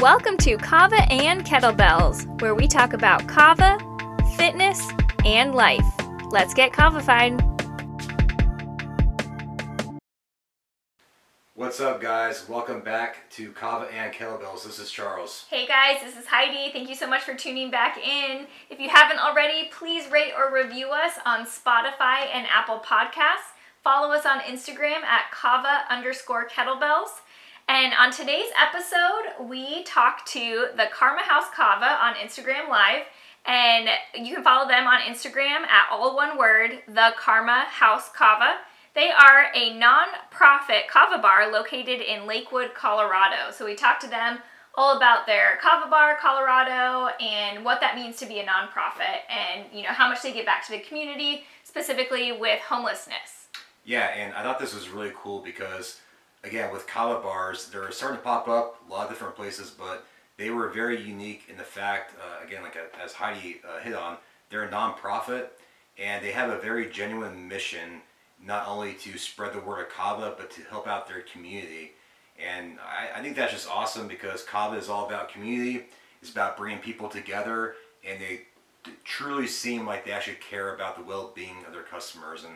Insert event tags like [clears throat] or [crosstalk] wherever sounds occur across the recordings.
Welcome to Kava and Kettlebells, where we talk about Kava, fitness, and life. Let's get Kavified. What's up, guys? Welcome back to Kava and Kettlebells. This is Charles. Hey guys, this is Heidi. Thank you so much for tuning back in. If you haven't already, please rate or review us on Spotify and Apple Podcasts. Follow us on Instagram at kava underscore kettlebells. And on today's episode, we talk to the Karma House Kava on Instagram Live. And you can follow them on Instagram at all one word, the Karma House Kava. They are a non-profit kava bar located in Lakewood, Colorado. So we talked to them all about their kava bar, Colorado, and what that means to be a nonprofit, and you know how much they give back to the community, specifically with homelessness. Yeah, and I thought this was really cool because, again, with kava bars, they're starting to pop up a lot of different places, but they were very unique in the fact, uh, again, like uh, as Heidi uh, hit on, they're a nonprofit, and they have a very genuine mission, not only to spread the word of kava, but to help out their community. And I, I think that's just awesome because kava is all about community. It's about bringing people together, and they truly seem like they actually care about the well-being of their customers and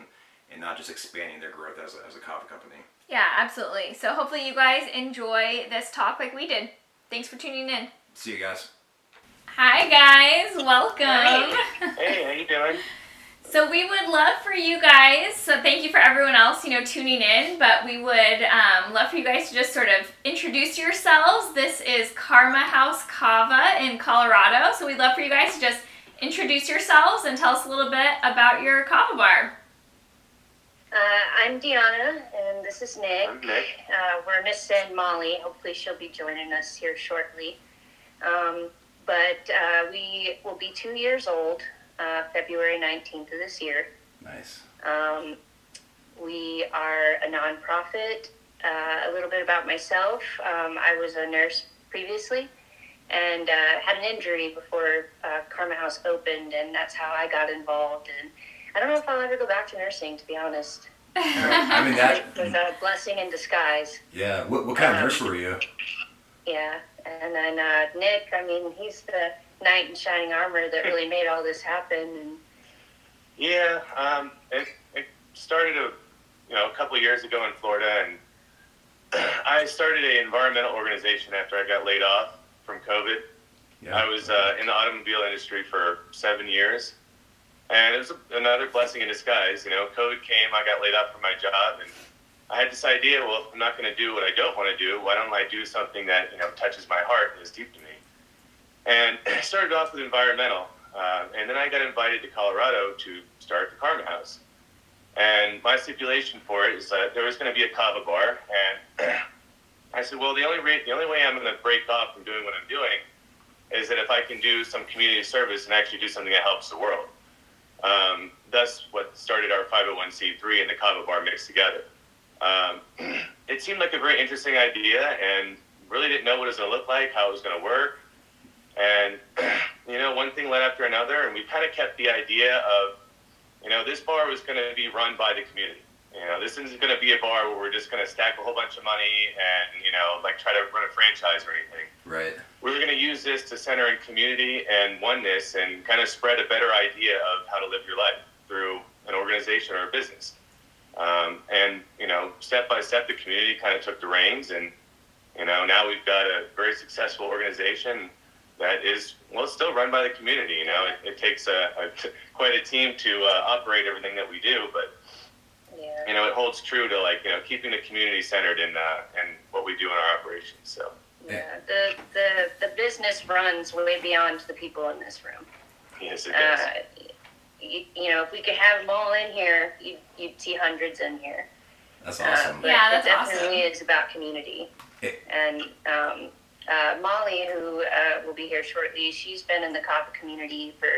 and not just expanding their growth as a, as a kava company. Yeah, absolutely. So hopefully you guys enjoy this talk like we did. Thanks for tuning in. See you guys. Hi guys, welcome. Hey, how you doing? [laughs] So we would love for you guys. So thank you for everyone else, you know, tuning in. But we would um, love for you guys to just sort of introduce yourselves. This is Karma House Kava in Colorado. So we'd love for you guys to just introduce yourselves and tell us a little bit about your kava bar. Uh, I'm Deanna, and this is Nick. I'm Nick. Uh, we're missing Molly. Hopefully, she'll be joining us here shortly. Um, but uh, we will be two years old uh, February 19th of this year. Nice. Um, we are a nonprofit. Uh, a little bit about myself um, I was a nurse previously and uh, had an injury before uh, Karma House opened, and that's how I got involved. And I don't know if I'll ever go back to nursing, to be honest. [laughs] I mean that. [laughs] It was a blessing in disguise. Yeah. What, what kind of nurse were you? Yeah, and then uh, Nick, I mean, he's the knight in shining armor that really [laughs] made all this happen. And Yeah, um, it, it started a you know a couple of years ago in Florida, and [clears throat] I started an environmental organization after I got laid off from COVID. Yeah. I was uh, in the automobile industry for seven years, and it was another blessing in disguise. You know, COVID came, I got laid off from my job, and I had this idea. Well, if I'm not going to do what I don't want to do, why don't I do something that you know touches my heart and is deep to me? And [clears throat] I started off with environmental, uh, and then I got invited to Colorado to start the Karma House. And my stipulation for it is that there was going to be a kava bar, and [clears throat] I said, well, the only re- the only way I'm going to break off from doing what I'm doing is that if I can do some community service and actually do something that helps the world. Um, that's what started our 501c3 and the kava bar mixed together. Um, [clears throat] it seemed like a very interesting idea, and really didn't know what it was going to look like, how it was going to work. And, [clears throat] you know, one thing led after another, and we kind of kept the idea of, you know, this bar was going to be run by the community. You know, this isn't going to be a bar where we're just going to stack a whole bunch of money and, you know, like try to run a franchise or anything. Right. We were going to use this to center in community and oneness and kind of spread a better idea of how to live your life through an organization or a business. Um, and, you know, step by step, the community kind of took the reins and, you know, now we've got a very successful organization that is well it's still run by the community you know it, it takes a, a quite a team to uh, operate everything that we do but you know it holds true to like you know keeping the community centered in uh, in what we do in our operations so yeah. The, the the business runs way beyond the people in this room. yes it does Uh, you, you know, if we could have them all in here, you'd, you'd see hundreds in here. That's Uh, awesome. but Yeah, that's it definitely awesome. is about community. It- And um, uh, Molly, who uh, will be here shortly, she's been in the coffee community for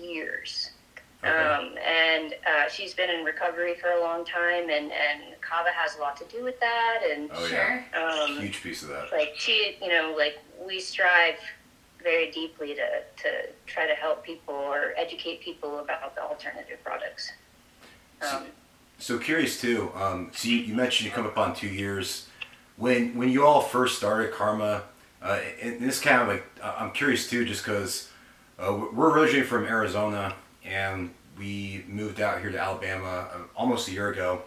years. Okay. Um, and uh, she's been in recovery for a long time, and, and Kava has a lot to do with that. And Oh sure. yeah. um, Huge piece of that. like she, you know, like we strive very deeply to, to try to help people or educate people about the alternative products. Um, So curious too. Um, so you, you mentioned you come up on two years. When when you all first started Karma, Uh, and this kind of like I'm curious too, just because uh, we're originally from Arizona and we moved out here to Alabama uh, almost a year ago.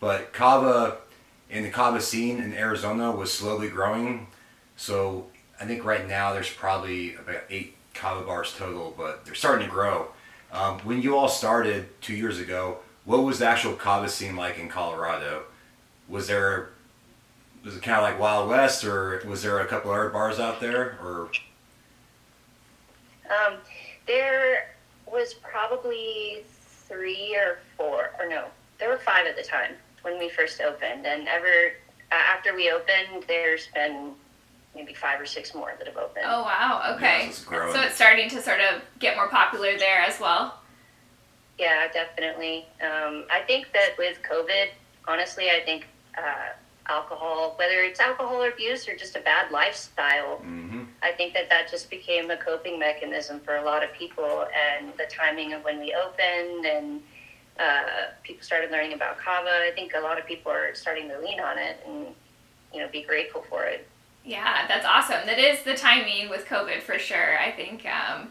But kava and the kava scene in Arizona was slowly growing. So I think right now there's probably about eight kava bars total, but they're starting to grow. Um, when you all started two years ago, what was the actual kava scene like in Colorado? Was there was it kind of like Wild West, or was there a couple other bars out there, or? Um, there was probably three or four, or no, there were five at the time when we first opened, and ever uh, after we opened, there's been maybe five or six more that have opened. Oh wow! Okay, Yeah, so it's starting to sort of get more popular there as well. Yeah, definitely. Um, I think that with COVID, honestly, I think uh, alcohol, whether it's alcohol abuse or just a bad lifestyle, Mm-hmm. I think that that just became a coping mechanism for a lot of people. And the timing of when we opened and uh, people started learning about kava, I think a lot of people are starting to lean on it and you know be grateful for it. Yeah, that's awesome. That is the timing with COVID for sure. I think, um,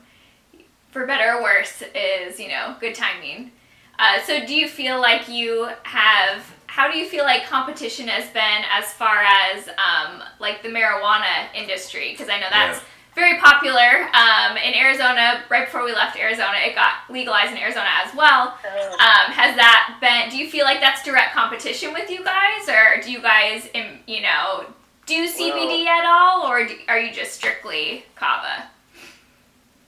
for better or worse, is you know good timing. Uh, so, do you feel like you have? How do you feel like competition has been as far as um, like the marijuana industry? Because I know that's Yeah. very popular um, in Arizona. Right before we left Arizona, it got legalized in Arizona as well. Oh, Um, has that been? Do you feel like that's direct competition with you guys, or do you guys, you know, do CBD at all, or do, are you just strictly kava?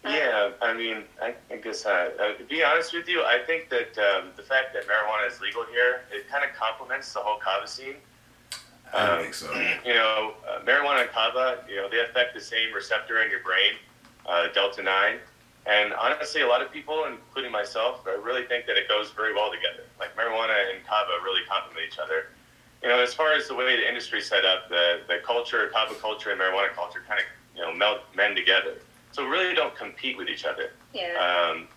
Yeah, I mean, I, I guess uh, uh, to be honest with you, I think that um, the fact that marijuana is legal here it kind of complements the whole kava scene. I don't Um, think so. You know, uh, marijuana and kava, you know, they affect the same receptor in your brain, uh, delta nine, and honestly, a lot of people, including myself, I really think that it goes very well together. Like marijuana and kava really complement each other. You know, as far as the way the industry set up, the the culture, kava culture, and marijuana culture kind of you know melt men together. So we really don't compete with each other. yeah. Um,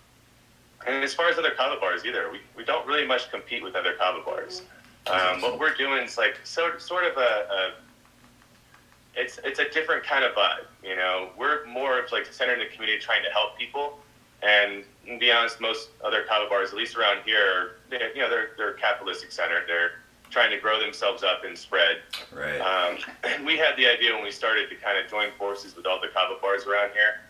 and as far as other kava bars either, we, we don't really much compete with other kava bars. Um, what we're doing is like sort sort of a, a it's it's a different kind of vibe. You know, we're more of like centered in the community, trying to help people. And to be honest, most other kava bars, at least around here, they, you know, they're they're capitalistic centered. They're trying to grow themselves up and spread. Right. Um, and [clears throat] we had the idea when we started to kind of join forces with all the kava bars around here,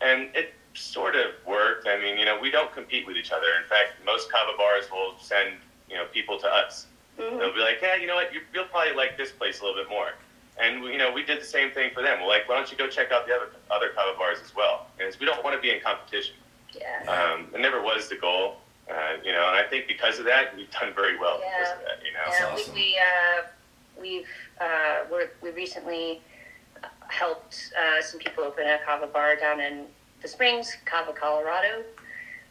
and it sort of worked. I mean, you know, we don't compete with each other. In fact, most kava bars will send you know people to us. Mhm. They'll be like, yeah, you know what, you, you'll probably like this place a little bit more. And we, you know, we did the same thing for them. We're like, why don't you go check out the other other kava bars as well? And it's, we don't want to be in competition. Yeah. Um, it never was the goal. Uh, you know, and I think because of that, we've done very well because of that. You know. Yeah, awesome. we, we uh, we've uh, we're, we recently helped uh, some people open a kava bar down in the Springs, Kava, Colorado.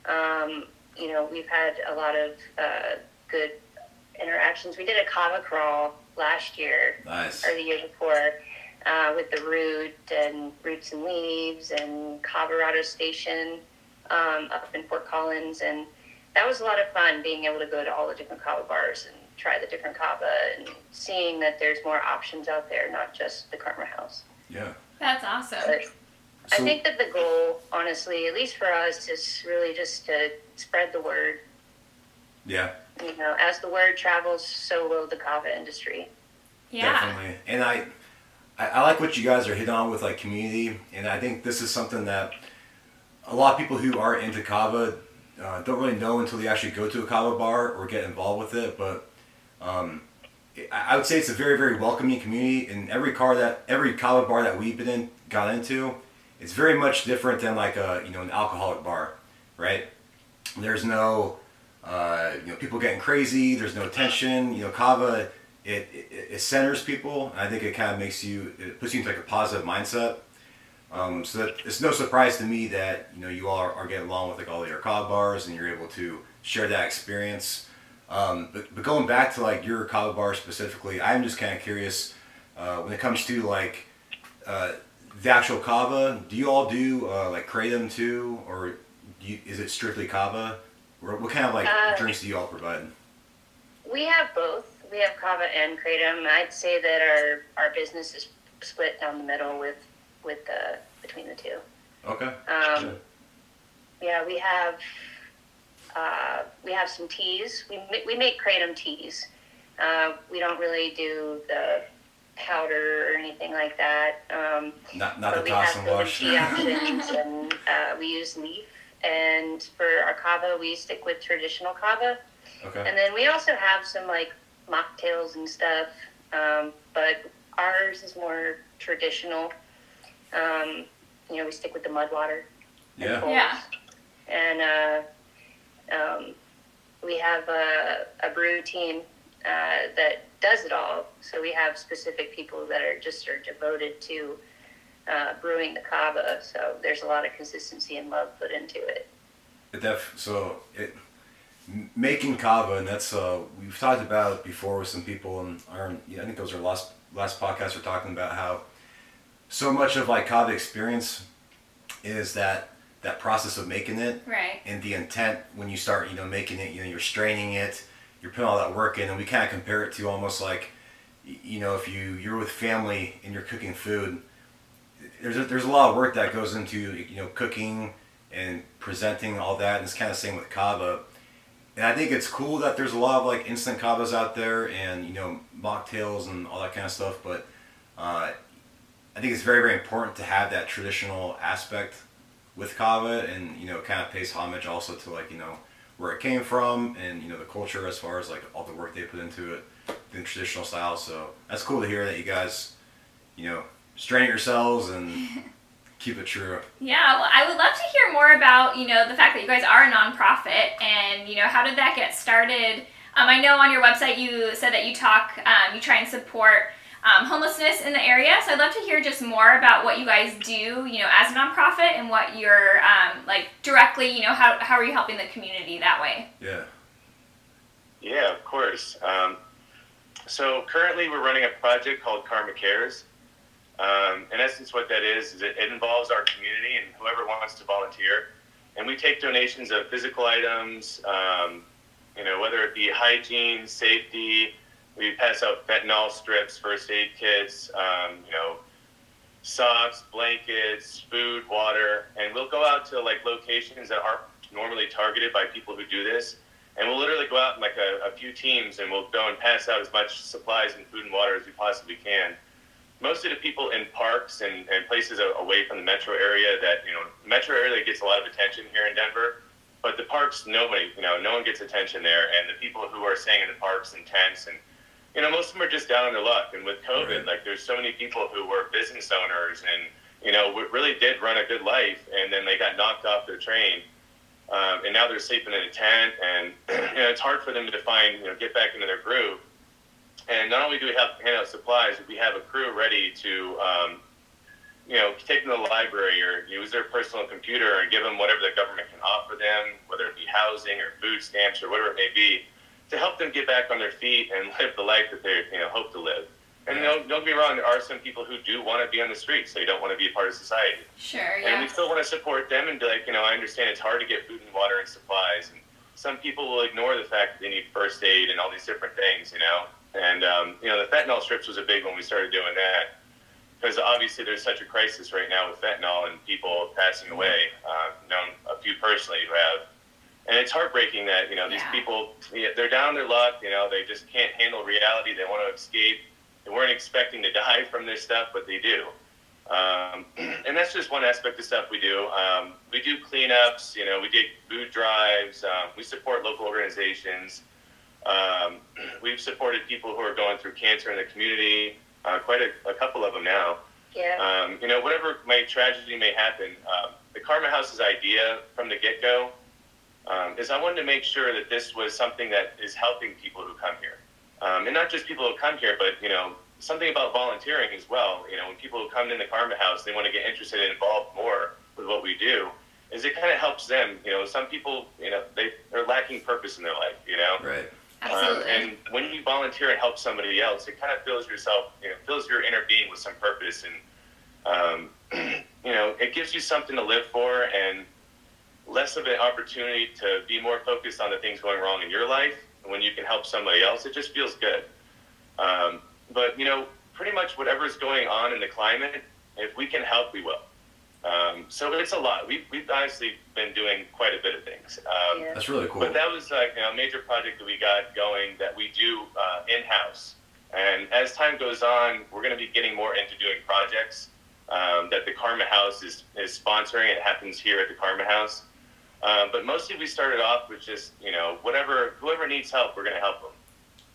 Um, you know, we've had a lot of uh, good interactions. We did a kava crawl last year Nice. or the year before uh, with the Root and Roots and Leaves and Colorado Station um, up in Fort Collins. And that was a lot of fun being able to go to all the different kava bars and try the different kava and seeing that there's more options out there, not just the Karma House. Yeah. That's awesome. But I So- think that the goal, honestly, at least for us, is really just to spread the word. Yeah. You know, as the word travels, so will the kava industry. Yeah. Definitely. And I, I, I like what you guys are hit on with like community, and I think this is something that a lot of people who are into kava uh, don't really know until they actually go to a kava bar or get involved with it. But um, I would say it's a very very welcoming community, and every car that every kava bar that we've been in got into, it's very much different than like a you know an alcoholic bar, right? There's no uh, you know people getting crazy. There's no tension. You know, kava it, it, it centers people. And I think it kind of makes you it puts you into like a positive mindset. Um, so that it's no surprise to me that you know you all are, are getting along with like all your kava bars and you're able to share that experience. Um, but, but going back to like your kava bar specifically, I'm just kind of curious uh, when it comes to like uh, the actual kava. Do you all do uh, like kratom too, or do you, is it strictly kava? Or what kind of like Uh, drinks do you all provide? We have both. We have kava and kratom. I'd say that our our business is split down the middle with with the between the two. Okay. Um, Good. yeah, we have uh, we have some teas. We we make kratom teas. Uh, we don't really do the powder or anything like that. Um, Not not but the we toss have and the wash. tea [laughs] options, and uh, we use leaf. And for our kava, we stick with traditional kava. okay. And then we also have some like mocktails and stuff, um, but ours is more traditional. Um, you know, we stick with the mud water. Yeah. bowls. Yeah. And uh, um, we have a, a brew team uh, that does it all. So we have specific people that are just are devoted to uh, brewing the kava. So there's a lot of consistency and love put into it. Def- so it making kava, and that's uh, we've talked about it before with some people, and our, yeah, I think those are last last podcast we're talking about how so much of like kava experience is that that process of making it Right. and the intent when you start you know making it you know you're straining it you're putting all that work in and we kind of compare it to almost like you know if you you're with family and you're cooking food there's a, there's a lot of work that goes into you know cooking and presenting all that and it's kind of same with kava and I think it's cool that there's a lot of like instant kavas out there and you know mocktails and all that kind of stuff but uh, I think it's very very important to have that traditional aspect with kava and you know kind of pays homage also to like you know where it came from and you know the culture as far as like all the work they put into it the traditional style so that's cool to hear that you guys you know strain yourselves and [laughs] keep it true Yeah, well, I would love to hear more about, you know, the fact that you guys are a nonprofit and, you know, how did that get started? Um, I know on your website you said that you talk, um, you try and support um, homelessness in the area. So I'd love to hear just more about what you guys do, you know, as a nonprofit and what you're, um, like, directly, you know, how, how are you helping the community that way? yeah Yeah, of course. Um, so currently, we're running a project called Karma Cares. Um, in essence, what that is is it, it involves our community and whoever wants to volunteer, and we take donations of physical items, um, you know, whether it be hygiene, safety. We pass out fentanyl strips, first aid kits, um, you know, socks, blankets, food, water, and we'll go out to like locations that aren't normally targeted by people who do this. And we'll literally go out in like a, a few teams and we'll go and pass out as much supplies and food and water as we possibly can. Most of the people in parks and, and places away from the metro area that, you know, metro area gets a lot of attention here in Denver, but the parks, nobody, you know, no one gets attention there. And the people who are staying in the parks and tents and, you know, most of them are just down on their luck. And with COVID, Right. like there's so many people who were business owners and, you know, really did run a good life and then they got knocked off their train. Um, and now they're sleeping in a tent, and [clears throat] you know it's hard for them to find, you know, get back into their groove. And not only do we have hand out supplies, we have a crew ready to, um, you know, take them to the library or use their personal computer and give them whatever the government can offer them, whether it be housing or food stamps or whatever it may be, to help them get back on their feet and live the life that they, you know, hope to live. And don't, don't get me wrong, there are some people who do want to be on the streets. So they don't want to be a part of society. Sure, yeah. And we still want to support them and be like, you know, I understand it's hard to get food and water and supplies. And some people will ignore the fact that they need first aid and all these different things, you know. And, um, you know, the fentanyl strips was a big one we started doing that. Because obviously there's such a crisis right now with fentanyl and people passing away. Uh, known a few personally who have. And it's heartbreaking that, you know, these Yeah. people they're down their luck, you know, they just can't handle reality. They want to escape. They weren't expecting to [laughs] die from this stuff, but they do. Um, [clears throat] and that's just one aspect of stuff we do. Um, we do cleanups, you know, we do food drives, um, we support local organizations. Um, [clears throat] we've supported people who are going through cancer in the community, uh, quite a, a couple of them now. Yeah. Um, you know, whatever may tragedy may happen, um, the Karma House's idea from the get go um, is I wanted to make sure that this was something that is helping people who come here, um, and not just people who come here, but you know, something about volunteering as well. You know, when people who come in the Karma House, they want to get interested and involved more with what we do. Is it kind of helps them? You know, some people, you know, they are lacking purpose in their life. You know, right um, Absolutely. and when you volunteer and help somebody else, it kind of fills yourself, you know, fills your inner being with some purpose, and um, [clears throat] you know, it gives you something to live for, and less of an opportunity to be more focused on the things going wrong in your life. And when you can help somebody else, it just feels good. Um, but you know, pretty much whatever's going on in the climate, if we can help, we will. Um, so it's a lot. We've, we've honestly been doing quite a bit of things. Um, Yeah. That's really cool. But that was like you know, a major project that we got going that we do uh, in house. And as time goes on, we're going to be getting more into doing projects um, that the Karma House is, is sponsoring. It happens here at the Karma House. Um, but mostly we started off with just, you know, whatever, whoever needs help, we're going to help them.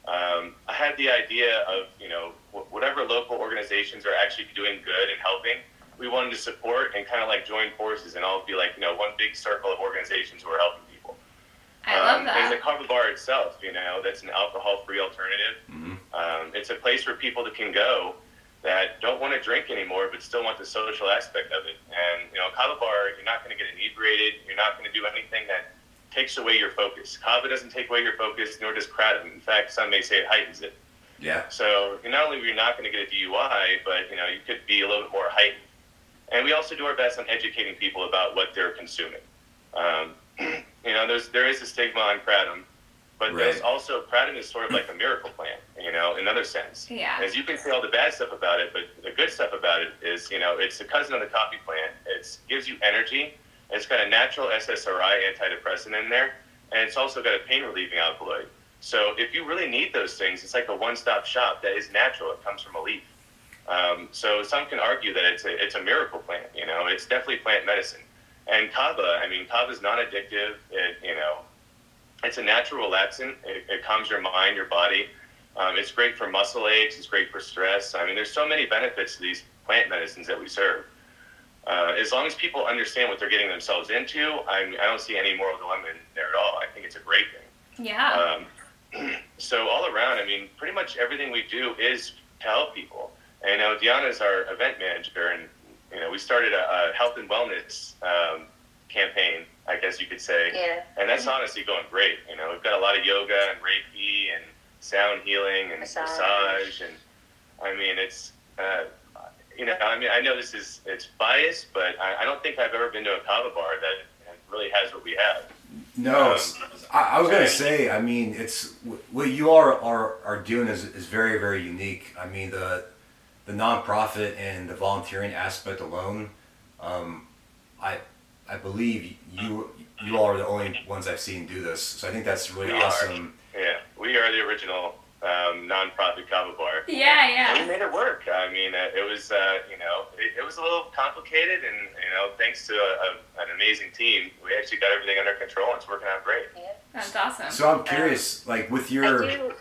Um, I had the idea of, you know, wh- whatever local organizations are actually doing good and helping, we wanted to support and kind of like join forces and all be like, you know, one big circle of organizations who are helping people. I love Um, And the that. Kava Bar itself, you know, that's an alcohol-free alternative. Mhm. Um, it's a place for people that can go that don't want to drink anymore, but still want the social aspect of it. And you know, Kava Bar, you're not going to get inebriated. You're not going to do anything that takes away your focus. Kava doesn't take away your focus, nor does kratom. In fact, some may say it heightens it. Yeah. So not only are you not going to get a DUI, but you know you could be a little bit more heightened. And we also do our best on educating people about what they're consuming. Um, [clears throat] you know, there's there is a stigma on kratom, but there's also kratom is sort of like a miracle plant. You know, in another sense. Yeah. As you can say all the bad stuff about it, but the good stuff about it is, you know, it's a cousin of the coffee plant. It gives you energy. It's got a natural SSRI antidepressant in there, and it's also got a pain relieving alkaloid. So if you really need those things, it's like a one-stop shop that is natural. It comes from a leaf. Um, so some can argue that it's a it's a miracle plant. You know, it's definitely plant medicine. And kava, I mean, kava is non-addictive. It you know, it's a natural relaxant. It, it calms your mind, your body. Um, it's great for muscle aches. It's great for stress. I mean, there's so many benefits to these plant medicines that we serve. Uh, as long as people understand what they're getting themselves into, I'm, I don't see any moral dilemma in there at all. I think it's a great thing. Yeah. Um, [clears throat] so all around, I mean, pretty much everything we do is to help people. And you know, is our event manager, and you know, we started a, a health and wellness um, campaign, I guess you could say. Yeah. And that's honestly going great. You know, we've got a lot of yoga and Reiki and sound healing and Massage. massage, and I mean, it's. Uh, you know, I mean, I know this is it's biased, but I, I don't think I've ever been to a kava bar that really has what we have. No, Um, I, I was gonna say. I mean, it's what you are are, are doing is, is very very unique. I mean, the the nonprofit and the volunteering aspect alone. Um, I I believe you you all are the only ones I've seen do this. So I think that's really We are. awesome. Yeah, we are the original um, non-profit kava bar. yeah, And yeah. we made it work. I mean, uh, it was, uh, you know, it, it was a little complicated, and you know, thanks to a, a, an amazing team, we actually got everything under control, and it's working out great. Yeah. That's awesome. So I'm curious, like with your. I do.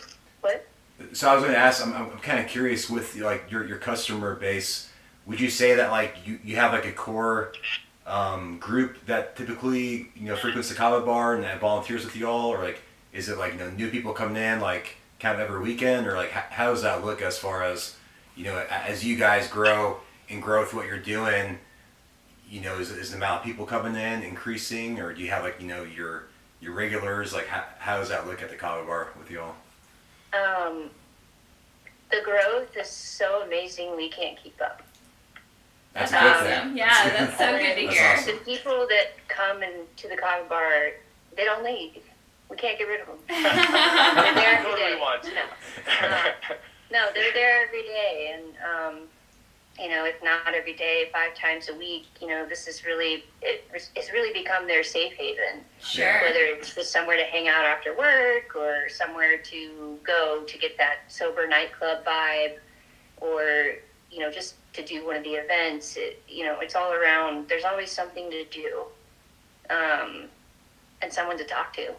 What? So I was going to ask. I'm, I'm kind of curious with like your, your customer base. Would you say that like you, you have like a core um, group that typically you know frequents the kava bar and that volunteers with you all, or like is it like you know new people coming in like kind of every weekend, or like how, how does that look as far as you know as you guys grow and grow with what you're doing? You know, is, is the amount of people coming in increasing, or do you have like you know your your regulars? Like how, how does that look at the kava bar with you all? Um, the growth is so amazing. We can't keep up. That's, a good thing. awesome. Yeah, that's so good to hear. awesome. The people that come and to the kava bar, they don't leave. We can't get rid of them. [laughs] They're there every Nobody day. wants No. Uh, no, they're there every day, and um, you know, if not every day, five times a week. You know, this is really it, it's really become their safe haven. Sure. Whether it's just somewhere to hang out after work, or somewhere to go to get that sober nightclub vibe, or you know, just to do one of the events. It, you know, it's all around. There's always something to do, um, and someone to talk to,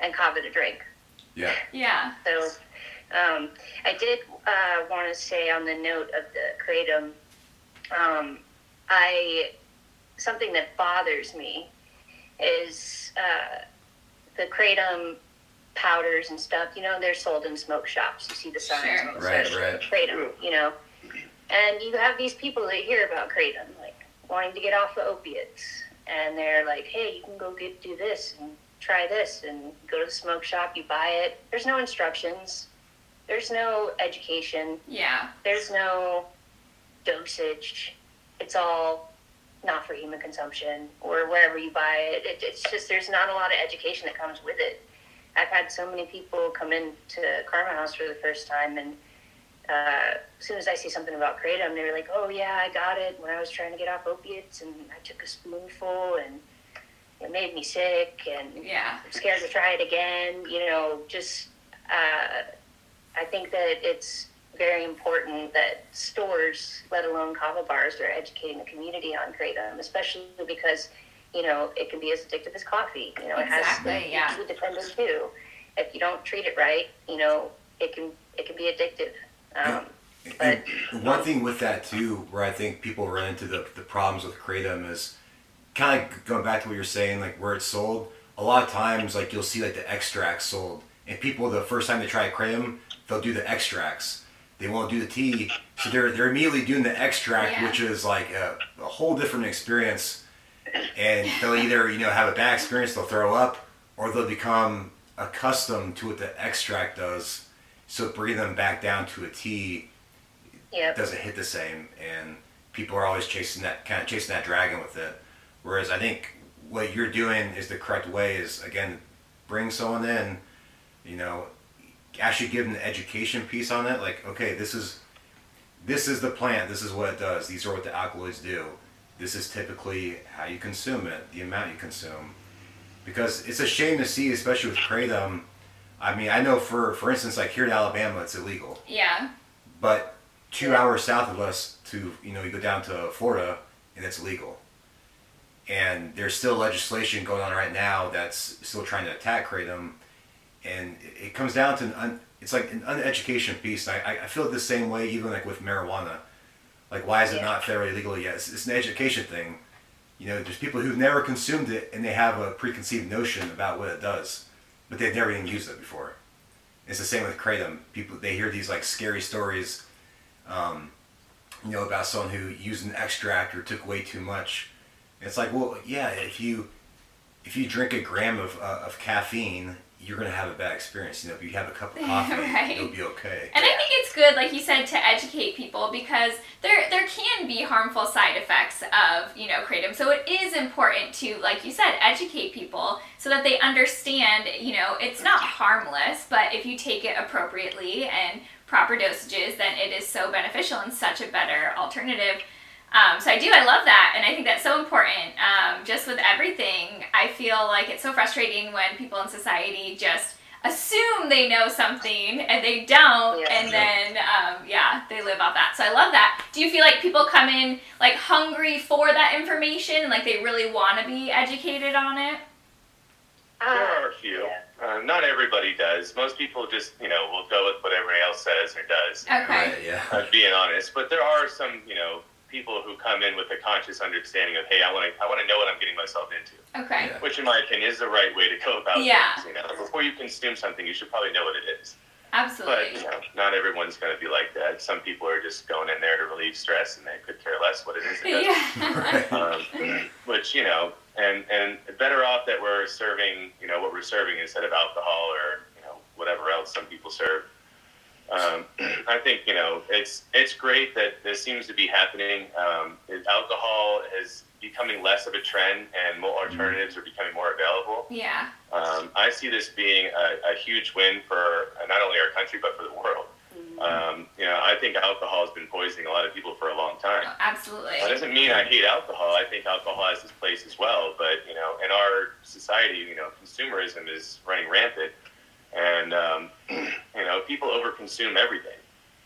and kava to drink. Yeah. [laughs] Yeah. So um, I did uh, want to say on the note of the kratom, um, I something that bothers me is uh, the kratom powders and stuff. You know, they're sold in smoke shops. You see the signs Sure. Right, right. kratom. You know, and you have these people that hear about kratom, like wanting to get off the opiates, and they're like, "Hey, you can go get do this and try this, and go to the smoke shop. You buy it. There's no instructions. There's no education. Yeah. There's no dosage. It's all not for human consumption or wherever you buy it. it. It's just there's not a lot of education that comes with it. I've had so many people come into Karma House for the first time and uh, as soon as I see something about kratom, they're like, "Oh yeah, I got it when I was trying to get off opiates, and I took a spoonful, and it made me sick, and Yeah. I'm scared to try it again." You know, just uh, I think that it's very important that stores, let alone kava bars, are educating the community on kratom, especially because you know it can be as addictive as coffee. You know, Exactly, it has yeah. food dependent too. If you don't treat it right, you know, it can it can be addictive. Um, but And one thing with that too, where I think people run into the, the problems with kratom is kind of going back to what you're saying, like where it's sold. A lot of times, like you'll see like the extracts sold, and people the first time they try kratom, they'll do the extracts. They won't do the tea, so they're they're immediately doing the extract, Yeah. which is like a, a whole different experience. And they'll either you know have a bad experience, they'll throw up, or they'll become accustomed to what the extract does. So bringing them back down to a tea yeah, doesn't hit the same, and people are always chasing that kind of chasing that dragon with it. Whereas I think what you're doing is the correct way. Is again, bring someone in, you know, actually give them the education piece on it. Like, okay, this is this is the plant. This is what it does. These are what the alkaloids do. This is typically how you consume it, the amount you consume. Because it's a shame to see, especially with kratom. I mean, I know for for instance, like here in Alabama, it's illegal Yeah. but two Yeah. hours south of us to you know you go down to Florida and it's legal. And there's still legislation going on right now that's still trying to attack kratom, and it- comes down to an un, it's like an uneducation piece. I, I- I feel it the same way even like with marijuana. Like why is it Yeah. not federally legal yet? It's, it's an education thing. You know, there's people who've never consumed it and they have a preconceived notion about what it does, but they've never even used it before. It's the same with kratom. People they hear these like scary stories, um, you know, about someone who used an extract or took way too much. It's like, well, yeah, if you if you drink a gram of uh, of caffeine, you're gonna have a bad experience. You know, if you have a cup of [laughs] coffee, Right. you'll be okay. And I think it's good, like you said, to educate people because there there can be harmful side effects of you know kratom. So it is important to, like you said, educate people so that they understand. You know, it's not harmless, but if you take it appropriately and proper dosages, then it is so beneficial and such a better alternative. Um, so I do, I love that, and I think that's so important. Um, just with everything, I feel like it's so frustrating when people in society just assume they know something and they don't, Yeah. and then um, yeah, they live off that. So I love that. Do you feel like people come in like hungry for that information, like they really want to be educated on it? There Ah, are a few. Uh, not everybody does. Most people just, you know, will go with what everybody else says or does. Okay. Right, yeah. uh, being honest. But there are some, you know, people who come in with a conscious understanding of, hey, I want to, I want to know what I'm getting myself into. Okay. Yeah. Which, in my opinion, is the right way to go about Yeah. things. You know, before you consume something, you should probably know what it is. But Absolutely. you know, not everyone's going to be like that. Some people are just going in there to relieve stress, and they could care less what it is. It. [laughs] Yeah. [laughs] Um, which you know, and and better off that we're serving, you know, what we're serving instead of alcohol or you know whatever else some people serve. Um, [clears throat] I think you know it's it's great that this seems to be happening. Um, alcohol is becoming less of a trend, and more alternatives are becoming more available. yeah. Um, I see this being a, a huge win for uh, not only our country but for the world. Um, you know, I think alcohol has been poisoning a lot of people for a long time. Absolutely. That doesn't mean I hate alcohol. I think alcohol has its place as well. But you know, in our society, you know, consumerism is running rampant, and um, [clears throat] you know, people overconsume everything.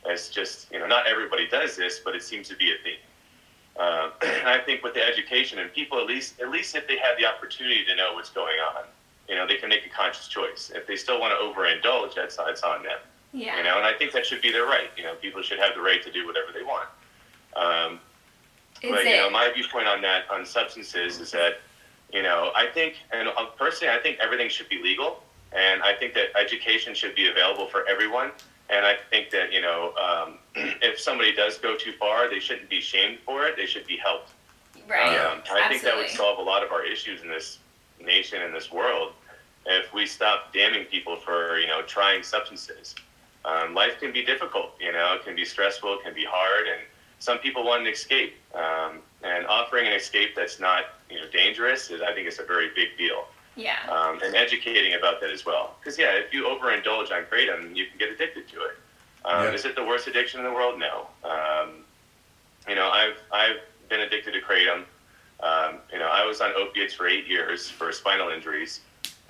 It's just you know, not everybody does this, but it seems to be a theme. Um, and [clears throat] I think with the education and people, at least at least if they have the opportunity to know what's going on, you know, they can make a conscious choice. If they still want to overindulge, that's that's on them. Yeah. You know, and I think that should be their right. You know, people should have the right to do whatever they want. Um, Is but it? you know, my viewpoint on that on substances is that you know I think, and uh, personally, I think everything should be legal, and I think that education should be available for everyone. And I think that you know, um, [clears throat] if somebody does go too far, they shouldn't be shamed for it. They should be helped. right. Um, I think that would solve a lot of our issues in this nation and this world if we stop damning people for you know trying substances. Um, life can be difficult, you know, it can be stressful, it can be hard, and some people want an escape. Um, and offering an escape that's not you know dangerous is, I think, it's a very big deal. Yeah. Um, and educating about that as well, because yeah, if you overindulge on kratom, you can get addicted to it. Um, Yeah. Is it the worst addiction in the world? No. Um, you know, I've I've been addicted to kratom. Um, you know, I was on opiates for eight years for spinal injuries,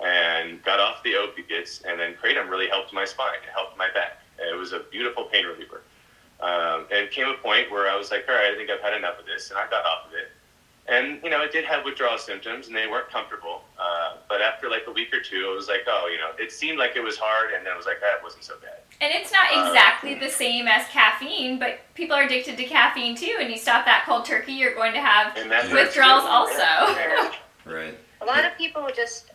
and got off the opiates, and then kratom really helped my spine. It helped my back. It was a beautiful pain reliever. Um, and it came a point where I was like, all right, I think I've had enough of this, and I got off of it. And you know, it did have withdrawal symptoms, and they weren't comfortable. Uh, but after like a week or two, it was like, oh, you know, it seemed like it was hard, and then it was like, that wasn't so bad. And it's not Uh, exactly the same as caffeine, but people are addicted to caffeine too. And you stop that cold turkey, you're going to have And that's withdrawals also. Yeah. [laughs] Right. A lot of people just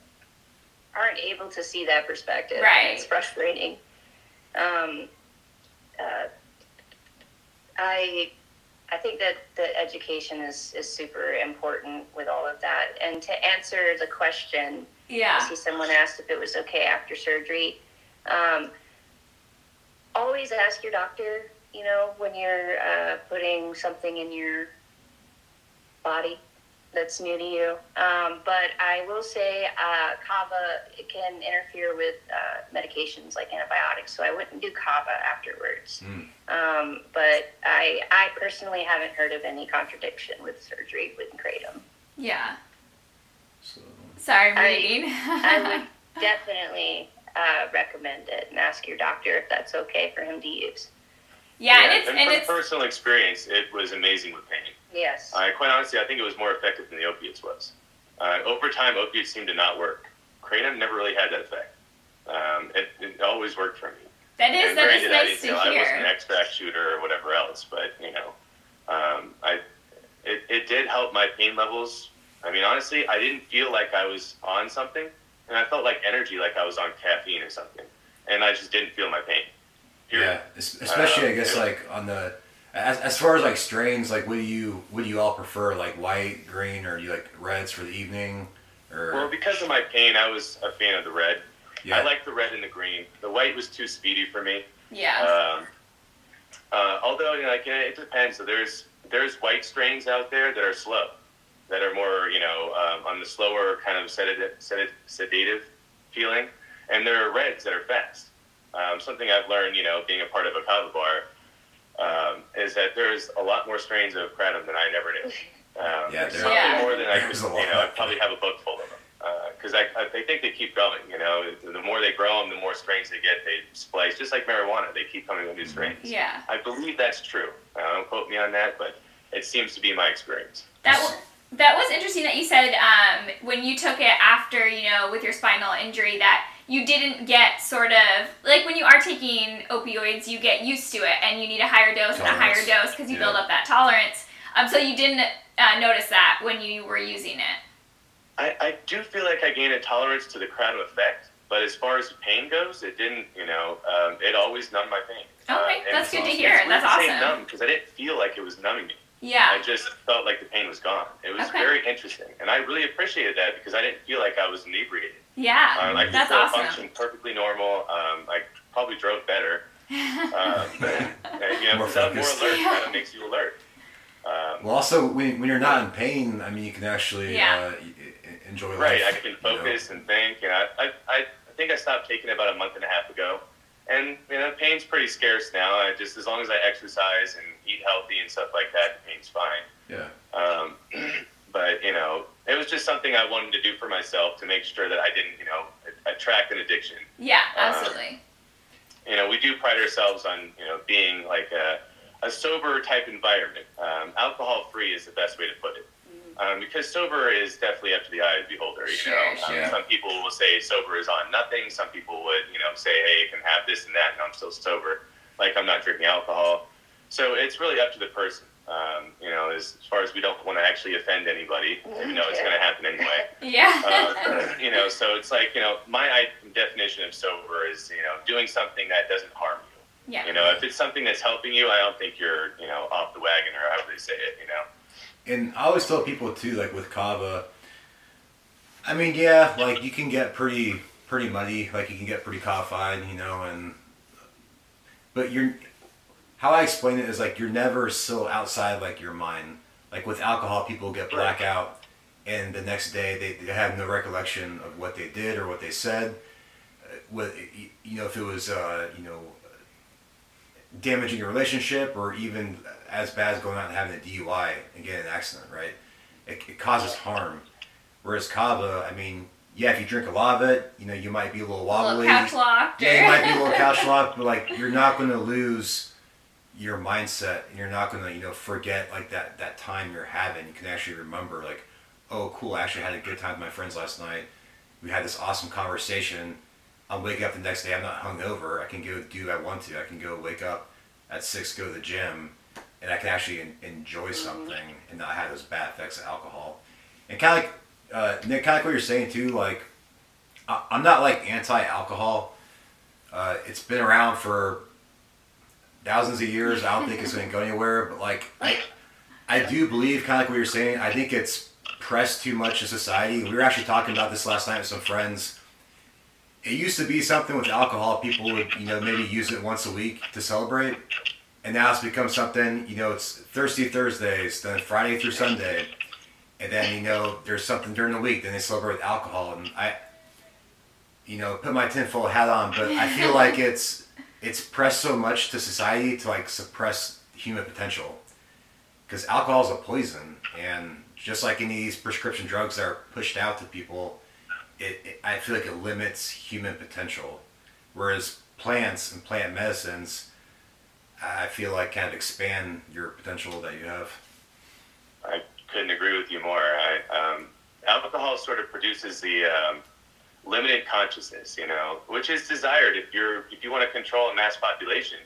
aren't able to see that perspective. Right. It's frustrating. Um, uh, I I think that the education is, is super important with all of that. And to answer the question, I Yeah. see someone asked if it was okay after surgery. Um, always ask your doctor, you know, when you're uh, putting something in your body that's new to you. Um, but I will say uh, kava it can interfere with uh, medications like antibiotics, so I wouldn't do kava afterwards. Mm. Um, but I, I personally haven't heard of any contradiction with surgery with kratom. Yeah. So, Sorry, I'm I- reading. [laughs] I would [laughs] definitely uh, recommend it and ask your doctor if that's okay for him to use. yeah, and it's and and from it's personal experience, it was amazing with pain. Yes. Uh, quite honestly, I think it was more effective than the opiates was. Uh, over time, opiates seemed to not work. Kratom never really had that effect. Um, it, it always worked for me. that is and that is granted, I, nice to know, I wasn't an hear. extract shooter or whatever else, but you know, um, I it, it did help my pain levels. I mean, honestly, I didn't feel like I was on something, and I felt like energy, like I was on caffeine or something, and I just didn't feel my pain. Period. yeah. es- Especially, I guess, yeah. like on the as, as far as like strains, like what do you what do you all prefer? Like white, green, or do you like reds for the evening? Or Well, because of my pain, I was a fan of the red. yeah. I like the red and the green. The white was too speedy for me. Yeah. Um, uh, although, you know, like, it depends. So there's there's white strains out there that are slow, that are more, you know, um, on the slower kind of sedative, sedative, sedative feeling, and there are reds that are fast. Um, something I've learned, you know, being a part of a kava bar, um, is that there's a lot more strains of kratom than I never knew. Um, Yeah, there's probably Yeah. more than I could, There's a you know, I probably have a book full of them. Because I, I, I think they keep going, you know. The more they grow them, the more strains they get, they splice. Just like marijuana, they keep coming with new strains. yeah. I believe that's true. Uh, don't quote me on that, but it seems to be my experience. That w- that was interesting that you said um, when you took it after you know with your spinal injury that you didn't get sort of like when you are taking opioids you get used to it and you need a higher dose and a higher dose because you Yeah. build up that tolerance. Um, so you didn't uh, notice that when you were using it. I, I do feel like I gained a tolerance to the kratom effect, but as far as the pain goes, it didn't. You know, um, it always numbed my pain. Okay, Uh, that's good to it's hear. weird That's to say awesome. numb because I didn't feel like it was numbing me. Yeah. I just felt like the pain was gone. It was Okay. very interesting, and I really appreciated that because I didn't feel like I was inebriated. Yeah. Um, I could That's still awesome. function perfectly normal. Um, I probably drove better. [laughs] Um, and, you know, More more, more alert Yeah. kind of makes you alert. Um, well, also when, when you're not in pain, I mean, you can actually Yeah. uh, y- y- enjoy life. Right, I can you know? focus and think. And I, I, I I think I stopped taking it about a month and a half ago. And you know, pain's pretty scarce now. I just as long as I exercise and eat healthy and stuff like that, the pain's fine. Yeah. Um, [clears throat] but you know, it was just something I wanted to do for myself to make sure that I didn't, you know, attract an addiction. yeah. Uh, Absolutely. You know, we do pride ourselves on you know being like a, a sober type environment. Um, alcohol free is the best way to put it. Um, because sober is definitely up to the eye of the beholder. You Sure, know, Um, some people will say sober is on nothing. Some people would, you know, say, hey, you can have this and that, and I'm still sober. Like I'm not drinking alcohol. So it's really up to the person. Um, you know, as, as far as we don't want to actually offend anybody, even though it's going to happen anyway. [laughs] Yeah. Uh, you know, so it's like, you know, my definition of sober is, you know, doing something that doesn't harm you. yeah. You know, if it's something that's helping you, I don't think you're, you know, off the wagon or however they say it, you know. And I always tell people too, like with kava. I mean, yeah, like you can get pretty pretty muddy, like you can get pretty kavified, you know, and but you're how I explain it is like you're never so outside like your mind. Like with alcohol, people get blackout, and the next day they, they have no recollection of what they did or what they said. Uh, With you know, if it was uh, you know damaging your relationship or even as bad as going out and having a DUI and getting an accident, right? It, it causes harm. Whereas kava, I mean, yeah, if you drink a lot of it, you know, you might be a little A little wobbly. couch locked. Yeah, you might be a little couch [laughs] locked, but like you're not going to lose your mindset, and you're not going to you know forget like that that time you're having. You can actually remember like, oh, cool, I actually had a good time with my friends last night. We had this awesome conversation. I'm waking up the next day. I'm not hungover. I can go do what I want to. I can go wake up at six, go to the gym, and I can actually en- enjoy something and not have those bad effects of alcohol. And kind of like uh, Nick, kind of like what you're saying too. Like I- I'm not like anti-alcohol. Uh, it's been around for thousands of years. I don't think it's going to go anywhere. But like I, I do believe kind of like what you're saying. I think it's pressed too much in society. We were actually talking about this last night with some friends. It used to be something with alcohol. People would you know maybe use it once a week to celebrate, and now it's become something. You know, it's Thirsty Thursdays, then Friday through Sunday, and then you know there's something during the week. Then they celebrate with alcohol, and I you know, put my tinfoil hat on, but I feel like [laughs] it's it's pressed so much to society to like suppress human potential. Because alcohol is a poison, and just like any of these prescription drugs that are pushed out to people, it, it I feel like it limits human potential. Whereas plants and plant medicines, I feel like kind of expand your potential that you have. I couldn't agree with you more. I, um, alcohol sort of produces the um, limited consciousness, you know, which is desired if you're if you want to control a mass population.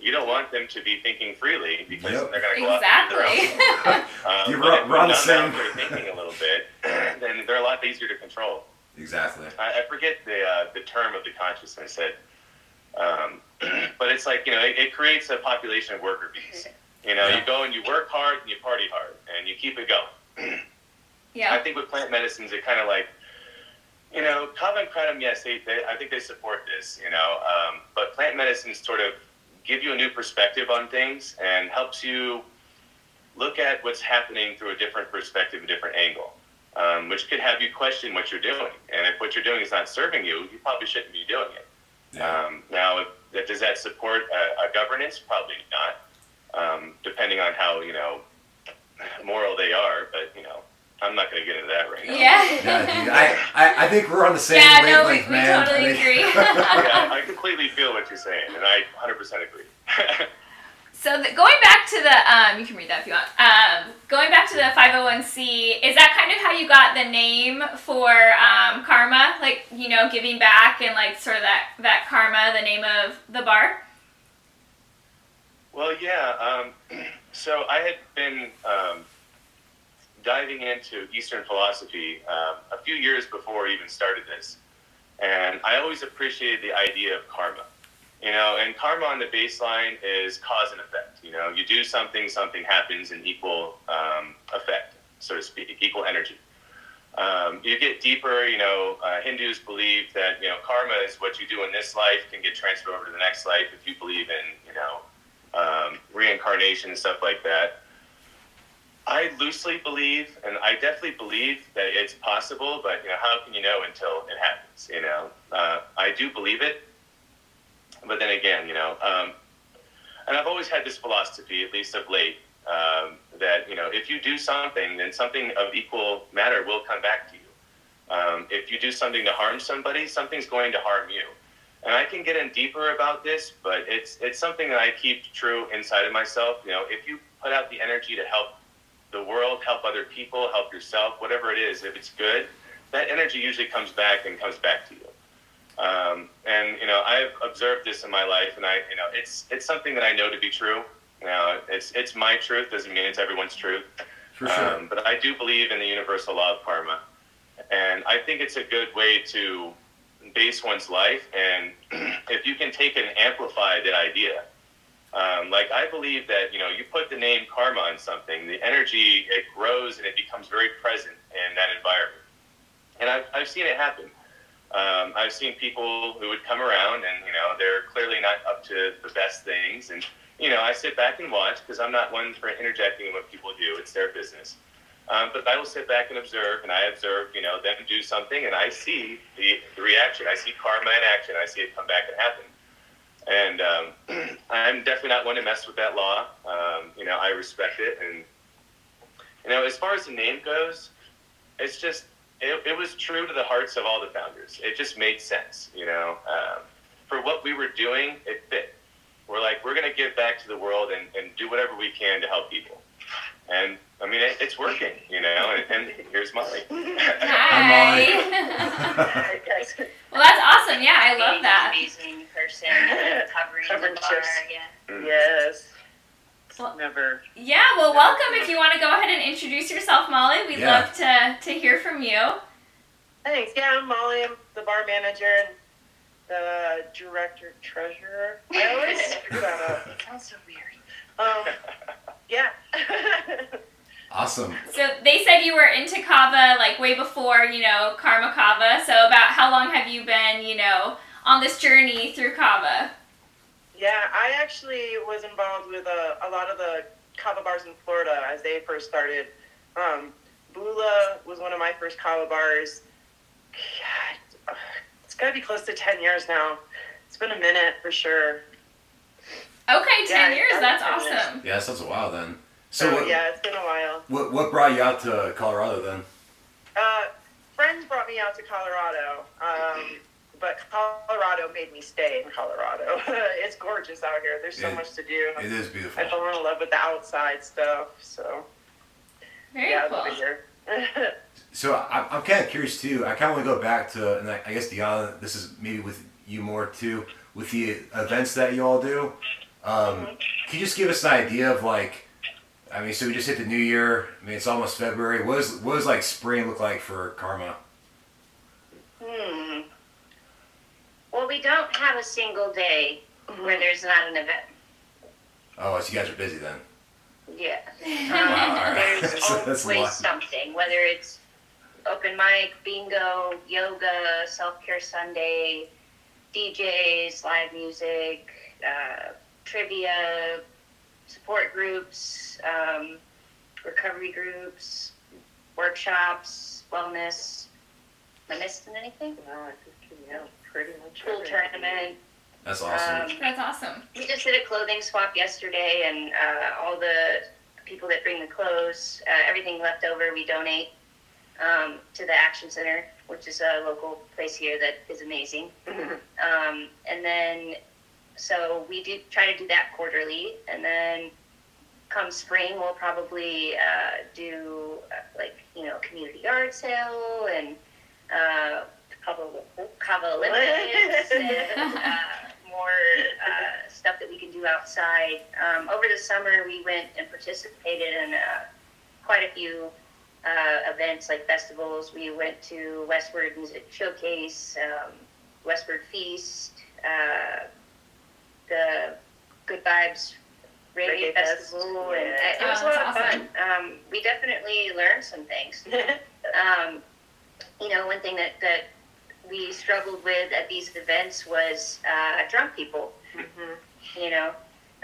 You don't want them to be thinking freely because Yep. they're going to go out and do their own Exactly. [laughs] Um, You're but right- if we're on we the numb same- out their thinking a little bit, [laughs] then they're a lot easier to control. Exactly. I, I forget the uh, the term of the consciousness that, um, [clears throat] but it's like you know it, it creates a population of worker bees. You know, Yeah. you go and you work hard and you party hard and you keep it going. [clears throat] Yeah. I think with plant medicines, it kind of like, you know, and kratom, yes, they, they, I think they support this, you know, um, but plant medicines sort of give you a new perspective on things and helps you look at what's happening through a different perspective, a different angle, um, which could have you question what you're doing. And if what you're doing is not serving you, you probably shouldn't be doing it. Yeah. Um, now, if, that- does that support a, a governance? Probably not, um, depending on how, you know, moral they are, but, you know, I'm not going to get into that right now. Yeah. Yeah, dude. I, I, I think we're on the same Yeah, no, we, wavelength, we man. I totally mean- agree. [laughs] yeah, I completely feel what you're saying, and I 100% agree. [laughs] so the, going back to the, um, you can read that if you want. Um, going back to the 501c, is that kind of how you got the name for um, Karma? Like, you know, giving back and like sort of that, that Karma, the name of the bar? well, yeah. Um, [clears throat] so I had been um, diving into Eastern philosophy um, a few years before I even started this, and I always appreciated the idea of karma. You know, and karma on the baseline is cause and effect. You know, you do something, something happens in equal um, effect, so to speak, equal energy. Um, you get deeper, you know, uh, Hindus believe that, you know, karma is what you do in this life can get transferred over to the next life if you believe in, you know, um, reincarnation and stuff like that. I loosely believe, and I definitely believe that it's possible, but, you know, how can you know until it happens, you know? Uh, I do believe it, but then again, you know, um, and I've always had this philosophy, at least of late, um, that you know, if you do something, then something of equal matter will come back to you. Um, if you do something to harm somebody, something's going to harm you. And I can get in deeper about this, but it's it's something that I keep true inside of myself. You know, if you put out the energy to help the world, help other people, help yourself, whatever it is, if it's good, that energy usually comes back and comes back to you. Um, and you know, I've observed this in my life, and I, you know, it's it's something that I know to be true. You know, it's it's my truth doesn't mean it's everyone's truth. For sure. Um, but I do believe in the universal law of karma, and I think it's a good way to base one's life. And [clears throat] if you can take and amplify that idea, um, like I believe that you know, you put the name karma on something, the energy it grows and it becomes very present in that environment. And I've I've seen it happen. Um, I've seen people who would come around and you know they're clearly not up to the best things, and you know I sit back and watch because I'm not one for interjecting in what people do; it's their business. Um, but I will sit back and observe, and I observe you know them do something, and I see the, the reaction. I see karma in action. I see it come back and happen. And um, [clears throat] I'm definitely not one to mess with that law. Um, you know, I respect it. And, you know, as far as the name goes, it's just, it, it was true to the hearts of all the founders. It just made sense, you know. Um, for what we were doing, it fit. We're like, we're going to give back to the world and, and do whatever we can to help people. And I mean, it, it's working, you know. And, and here's Molly. [laughs] Hi. Hi, guys. [laughs] well, that's awesome. Yeah, I love that. Amazing person covering Covering the bar. Yeah. Yes. Well- Never. Yeah, well, welcome. If you want to go ahead and introduce yourself, Molly, we'd Yeah. love to, to hear from you. Thanks. Yeah, I'm Molly. I'm the bar manager and the director treasurer. I always [laughs] screw that up. Sounds so weird. Um, yeah. [laughs] Awesome. So they said you were into kava like way before, you know, Karma Kava. So about how long have you been, you know, on this journey through kava? yeah, I actually was involved with a, a lot of the kava bars in Florida as they first started. Um, Bula was one of my first kava bars. God, it's got to be close to 10 years now. It's been a minute for sure. Okay, 10 Yeah, years. I've That's been 10 years. awesome. Yeah, that sounds a while then. So So, what, yeah, it's been a while. what what brought you out to Colorado then? Uh, friends brought me out to Colorado, um, but Colorado made me stay in Colorado. [laughs] it's gorgeous out here. There's so It- much to do. It is beautiful. I fell in love with the outside stuff. So Very yeah, I cool. love it here. [laughs] So I, I'm kind of curious too. I kind of want to go back to, and I, I guess Deanna, this is maybe with you more too, with the events that you all do. Um, Can you just give us an idea of like, I mean, so we just hit the new year. I mean, it's almost February. What is what does like spring look like for Karma? Hmm. Well, we don't have a single day where there's not an event. Oh, so you guys are busy then. Yeah. Wow, all Um, right. there's [laughs] That's- that's always lot. something, whether it's open mic, bingo, yoga, self care Sunday, DJs, live music, uh, trivia, support groups, um, recovery groups, workshops, wellness. Am I missing anything? no, I think yeah, pretty much. Pool tournament. That's awesome. Um, That's awesome. we just did a clothing swap yesterday, and uh, all the people that bring the clothes, uh, everything left over, we donate um, to the Action Center, which is a local place here that is amazing. [laughs] Um, and then, so we do try to do that quarterly, and then come spring, we'll probably uh, do uh, like you know community yard sale and uh, Kava Olympics and [laughs] uh, more uh, stuff that we can do outside. Um, over the summer, we went and participated in uh, quite a few uh, events like festivals. We went to Westword Music Showcase, um, Westword Feast, uh, the Good Vibes Reggae, Reggae Fest. Festival, and Yeah. it was Oh, a lot that's of fun. Um, we definitely learned some things. [laughs] Um, you know, one thing that, that we struggled with at these events was uh, drunk people Mhm. you know.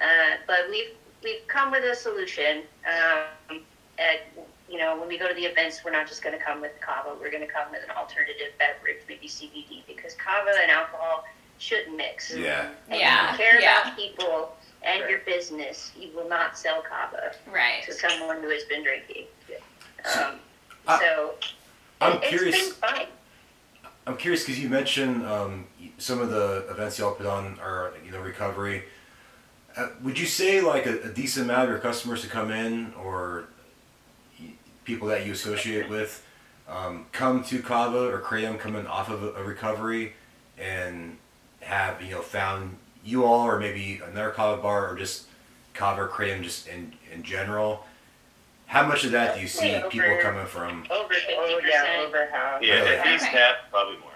Uh, but we've we've come with a solution. Um, at you know, when we go to the events, we're not just going to come with kava. We're going to come with an alternative beverage, maybe CBD, because kava and alcohol shouldn't mix. Yeah. And Yeah, if you care yeah. about people and your business, you will not sell kava Right. to someone who has been drinking. Um, I- so I'm it, curious. It's been fine. I'm curious because you mentioned um, some of the events y'all put on are you know recovery. Uh, would you say like a, a decent amount of your customers who come in or people that you associate with um, come to Kava or Kratom coming off of a, a recovery and have you know found you all or maybe another Kava bar or just Kava or Kratom just in in general? How much of that do you see Over- people coming from? Over fifty Oh yeah, percent. over half. Yeah, Really? at least Okay. half, probably more.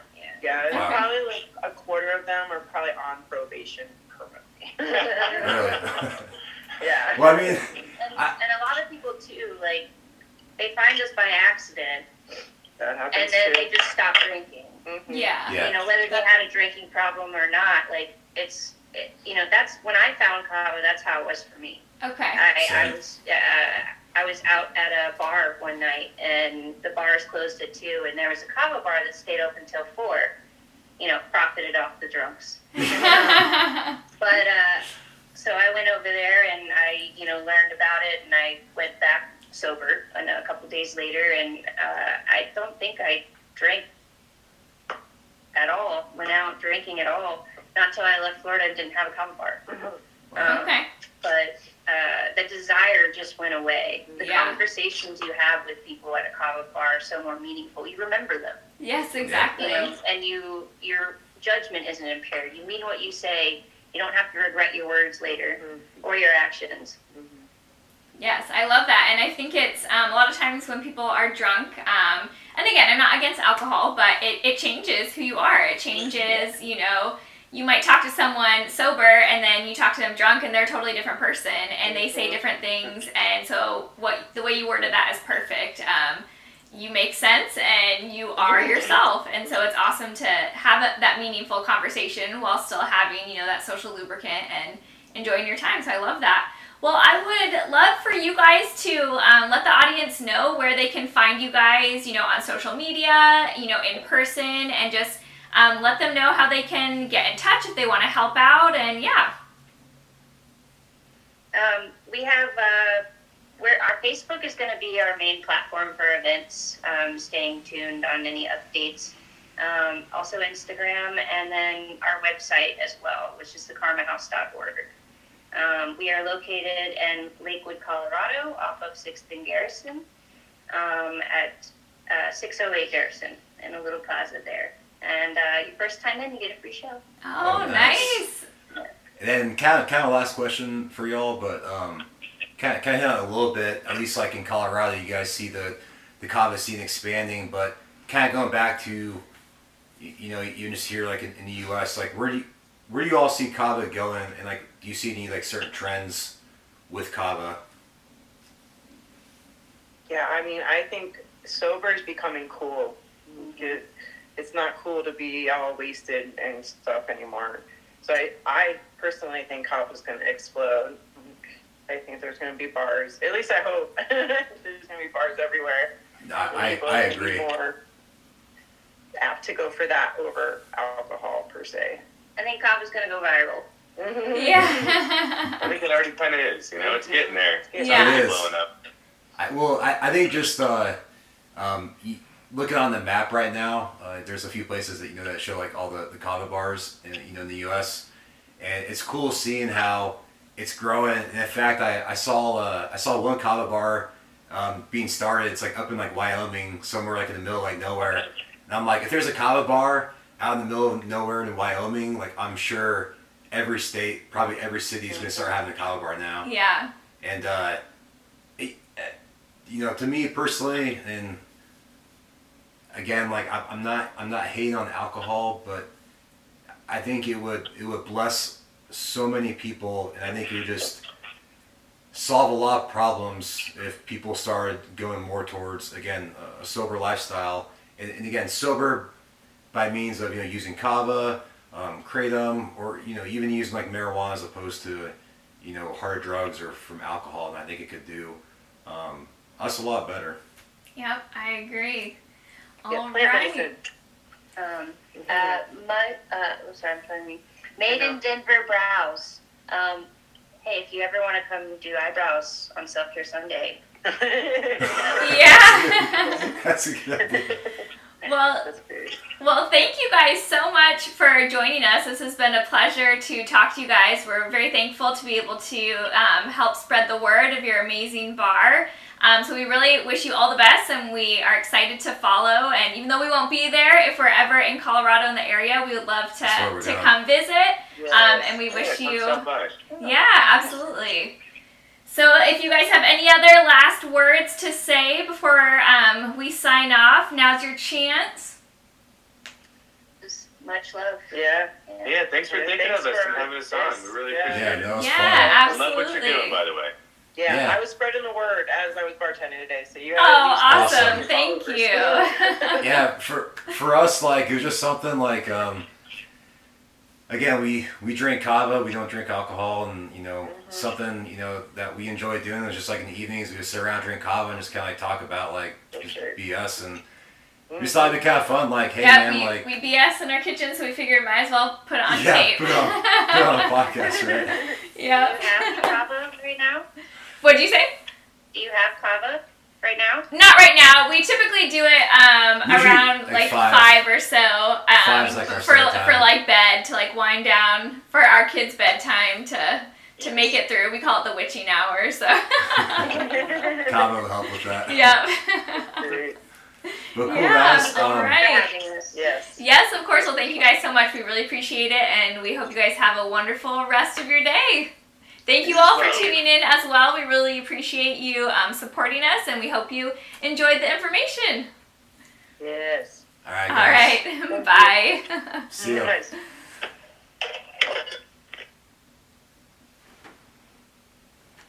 Yeah, it's Wow. probably like a quarter of them are probably on probation currently. Really? [laughs] yeah. well, I mean, And, I- and a lot of people too, like they find us by accident, that happens and then too. they just stop drinking. Mhm. Yeah. Yeah. You know, whether they had a drinking problem or not, like it's, it, you know, that's when I found kava. That's how it was for me. Okay. I, I Same. was, uh, I was out at a bar one night, and the bars closed at two, and there was a kava bar that stayed open till four. you know, profited off the drunks. [laughs] But uh, so I went over there and I, you know, learned about it, and I went back sober and a couple days later, and uh, I don't think I drank at all. Went out drinking at all. Not till I left Florida and didn't have a kava bar. Um, okay. But uh, the desire just went away. The Yeah. conversations you have with people at a kava bar are so more meaningful. You remember them Yes, exactly. you know, and you your judgment isn't impaired. You mean what you say. You don't have to regret your words later or your actions. Yes, I love that, and I think it's um, a lot of times when people are drunk. Um, and again, I'm not against alcohol, but it, it changes who you are. It changes, you know. You might talk to someone sober, and then you talk to them drunk, and they're a totally different person, and they say different things. And so, what the way you worded that is perfect. Um, you make sense, and you are yourself, and so it's awesome to have a, that meaningful conversation while still having, you know, that social lubricant and enjoying your time. So I love that. Well, I would love for you guys to um, let the audience know where they can find you guys, you know, on social media, you know, in person, and just um, let them know how they can get in touch if they want to help out. And yeah, Um, we have uh, where our Facebook is going to be our main platform for events. Um, staying tuned on any updates. Um, also Instagram, and then our website as well, which is thekarmahouse.org. Um, we are located in Lakewood, Colorado, off of Sixth and Garrison, um, at uh, 608 Garrison, in a little plaza there. And uh, your first time in, you get a free show. oh, Oh, nice. nice. And then kind of kind of last question for y'all, but um, kind of kind of hit on a little bit. At least like in Colorado, you guys see the the kava scene expanding, but kind of going back to you, you know you just hear like in, in the U.S. like where do you, where do you all see kava going, and like do you see any like certain trends with kava? Yeah, I mean, I think sober is becoming cool. It, it's not cool to be all wasted and stuff anymore. So I, I personally think kava is going to explode. I think there's going to be bars. At least I hope [laughs] there's going to be bars everywhere. I, I, I agree. More apt to go for that over alcohol per se. I think kava is going to go viral. I Yeah. [laughs] I think it already kind of is. You know, it's getting there. It's Yeah. It is. blowing up. I, well, I, I think just uh, um, looking on the map right now, uh, there's a few places that you know that show like all the, the kava bars, in, you know, in the U.S. And it's cool seeing how it's growing. And in fact, I, I saw uh, I saw one kava bar um, being started. It's like up in like Wyoming, somewhere like in the middle of like nowhere. And I'm like, if there's a kava bar out in the middle of nowhere in Wyoming, like I'm sure every state, probably every city is gonna start having a kava bar now. yeah. And uh, it, uh, you know, to me personally, and again, like I, I'm not, I'm not hating on alcohol, but I think it would, it would bless so many people, and I think it would just solve a lot of problems if people started going more towards again a- a sober lifestyle, and, and again sober by means of you know using kava, um, kratom, or you know even using like marijuana as opposed to you know hard drugs or from alcohol, and I think it could do um, us a lot better. Yep, I agree. Yeah, All plant right. medicine. Um, uh, my, uh, oh, sorry, I'm trying to read. Made in. Denver Brows. Um, hey, if you ever want to come do eyebrows on Self Care Sunday, [laughs] Yeah. [laughs] That's a good idea. [laughs] well, [laughs] Well, thank you guys so much for joining us. This has been a pleasure to talk to you guys. We're very thankful to be able to um, help spread the word of your amazing bar. Um, so we really wish you all the best, and we are excited to follow. And even though we won't be there, if we're ever in Colorado in the area, we would love to to going. come visit. Um, and we wish come you. stop by. Yeah, absolutely. So, if you guys have any other last words to say before um, we sign off, now's your chance. much love. Yeah. Yeah, thanks for Yeah, thinking thanks of us and having us yes, on. We really yeah. appreciate Yeah, it. that was Yeah, fun. I love what you're absolutely. doing, by the way. yeah, Yeah. I was spreading the word as I was bartending today, so you. Oh, had at least awesome! Awesome. Thank followers. you. [laughs] yeah, for for us, like it was just something like um, again, we we drink kava, we don't drink alcohol, and you know something you know that we enjoy doing is just like in the evenings we just sit around drink kava and just kind of like talk about like For just sure. BS and We decided to have fun, like, hey yeah, man, we, like, we BS in our kitchen, so we figured might as well put it on yeah, tape. put it on, put it on a [laughs] podcast, right? yeah. Do you have yeah. kava right now? What'd you say? Do you have kava right now? Not right now. We typically do it um, Usually, around like, like, five. five. or so. Um, Five's, like, our for for like bed to like wind down for our kids' bedtime to to make it through. We call it the witching hour. So. [laughs] Kava will help with that. [laughs] yep. Great. But cool, Yeah, guys. all Um, right. For having us. Yes. Yes, of course. Well, thank you guys so much. We really appreciate it, and we hope you guys have a wonderful rest of your day. Thank you all for tuning in as well. We really appreciate you um, supporting us, and we hope you enjoyed the information. Yes. All right, All guys. right, [laughs] bye. See ya. Nice.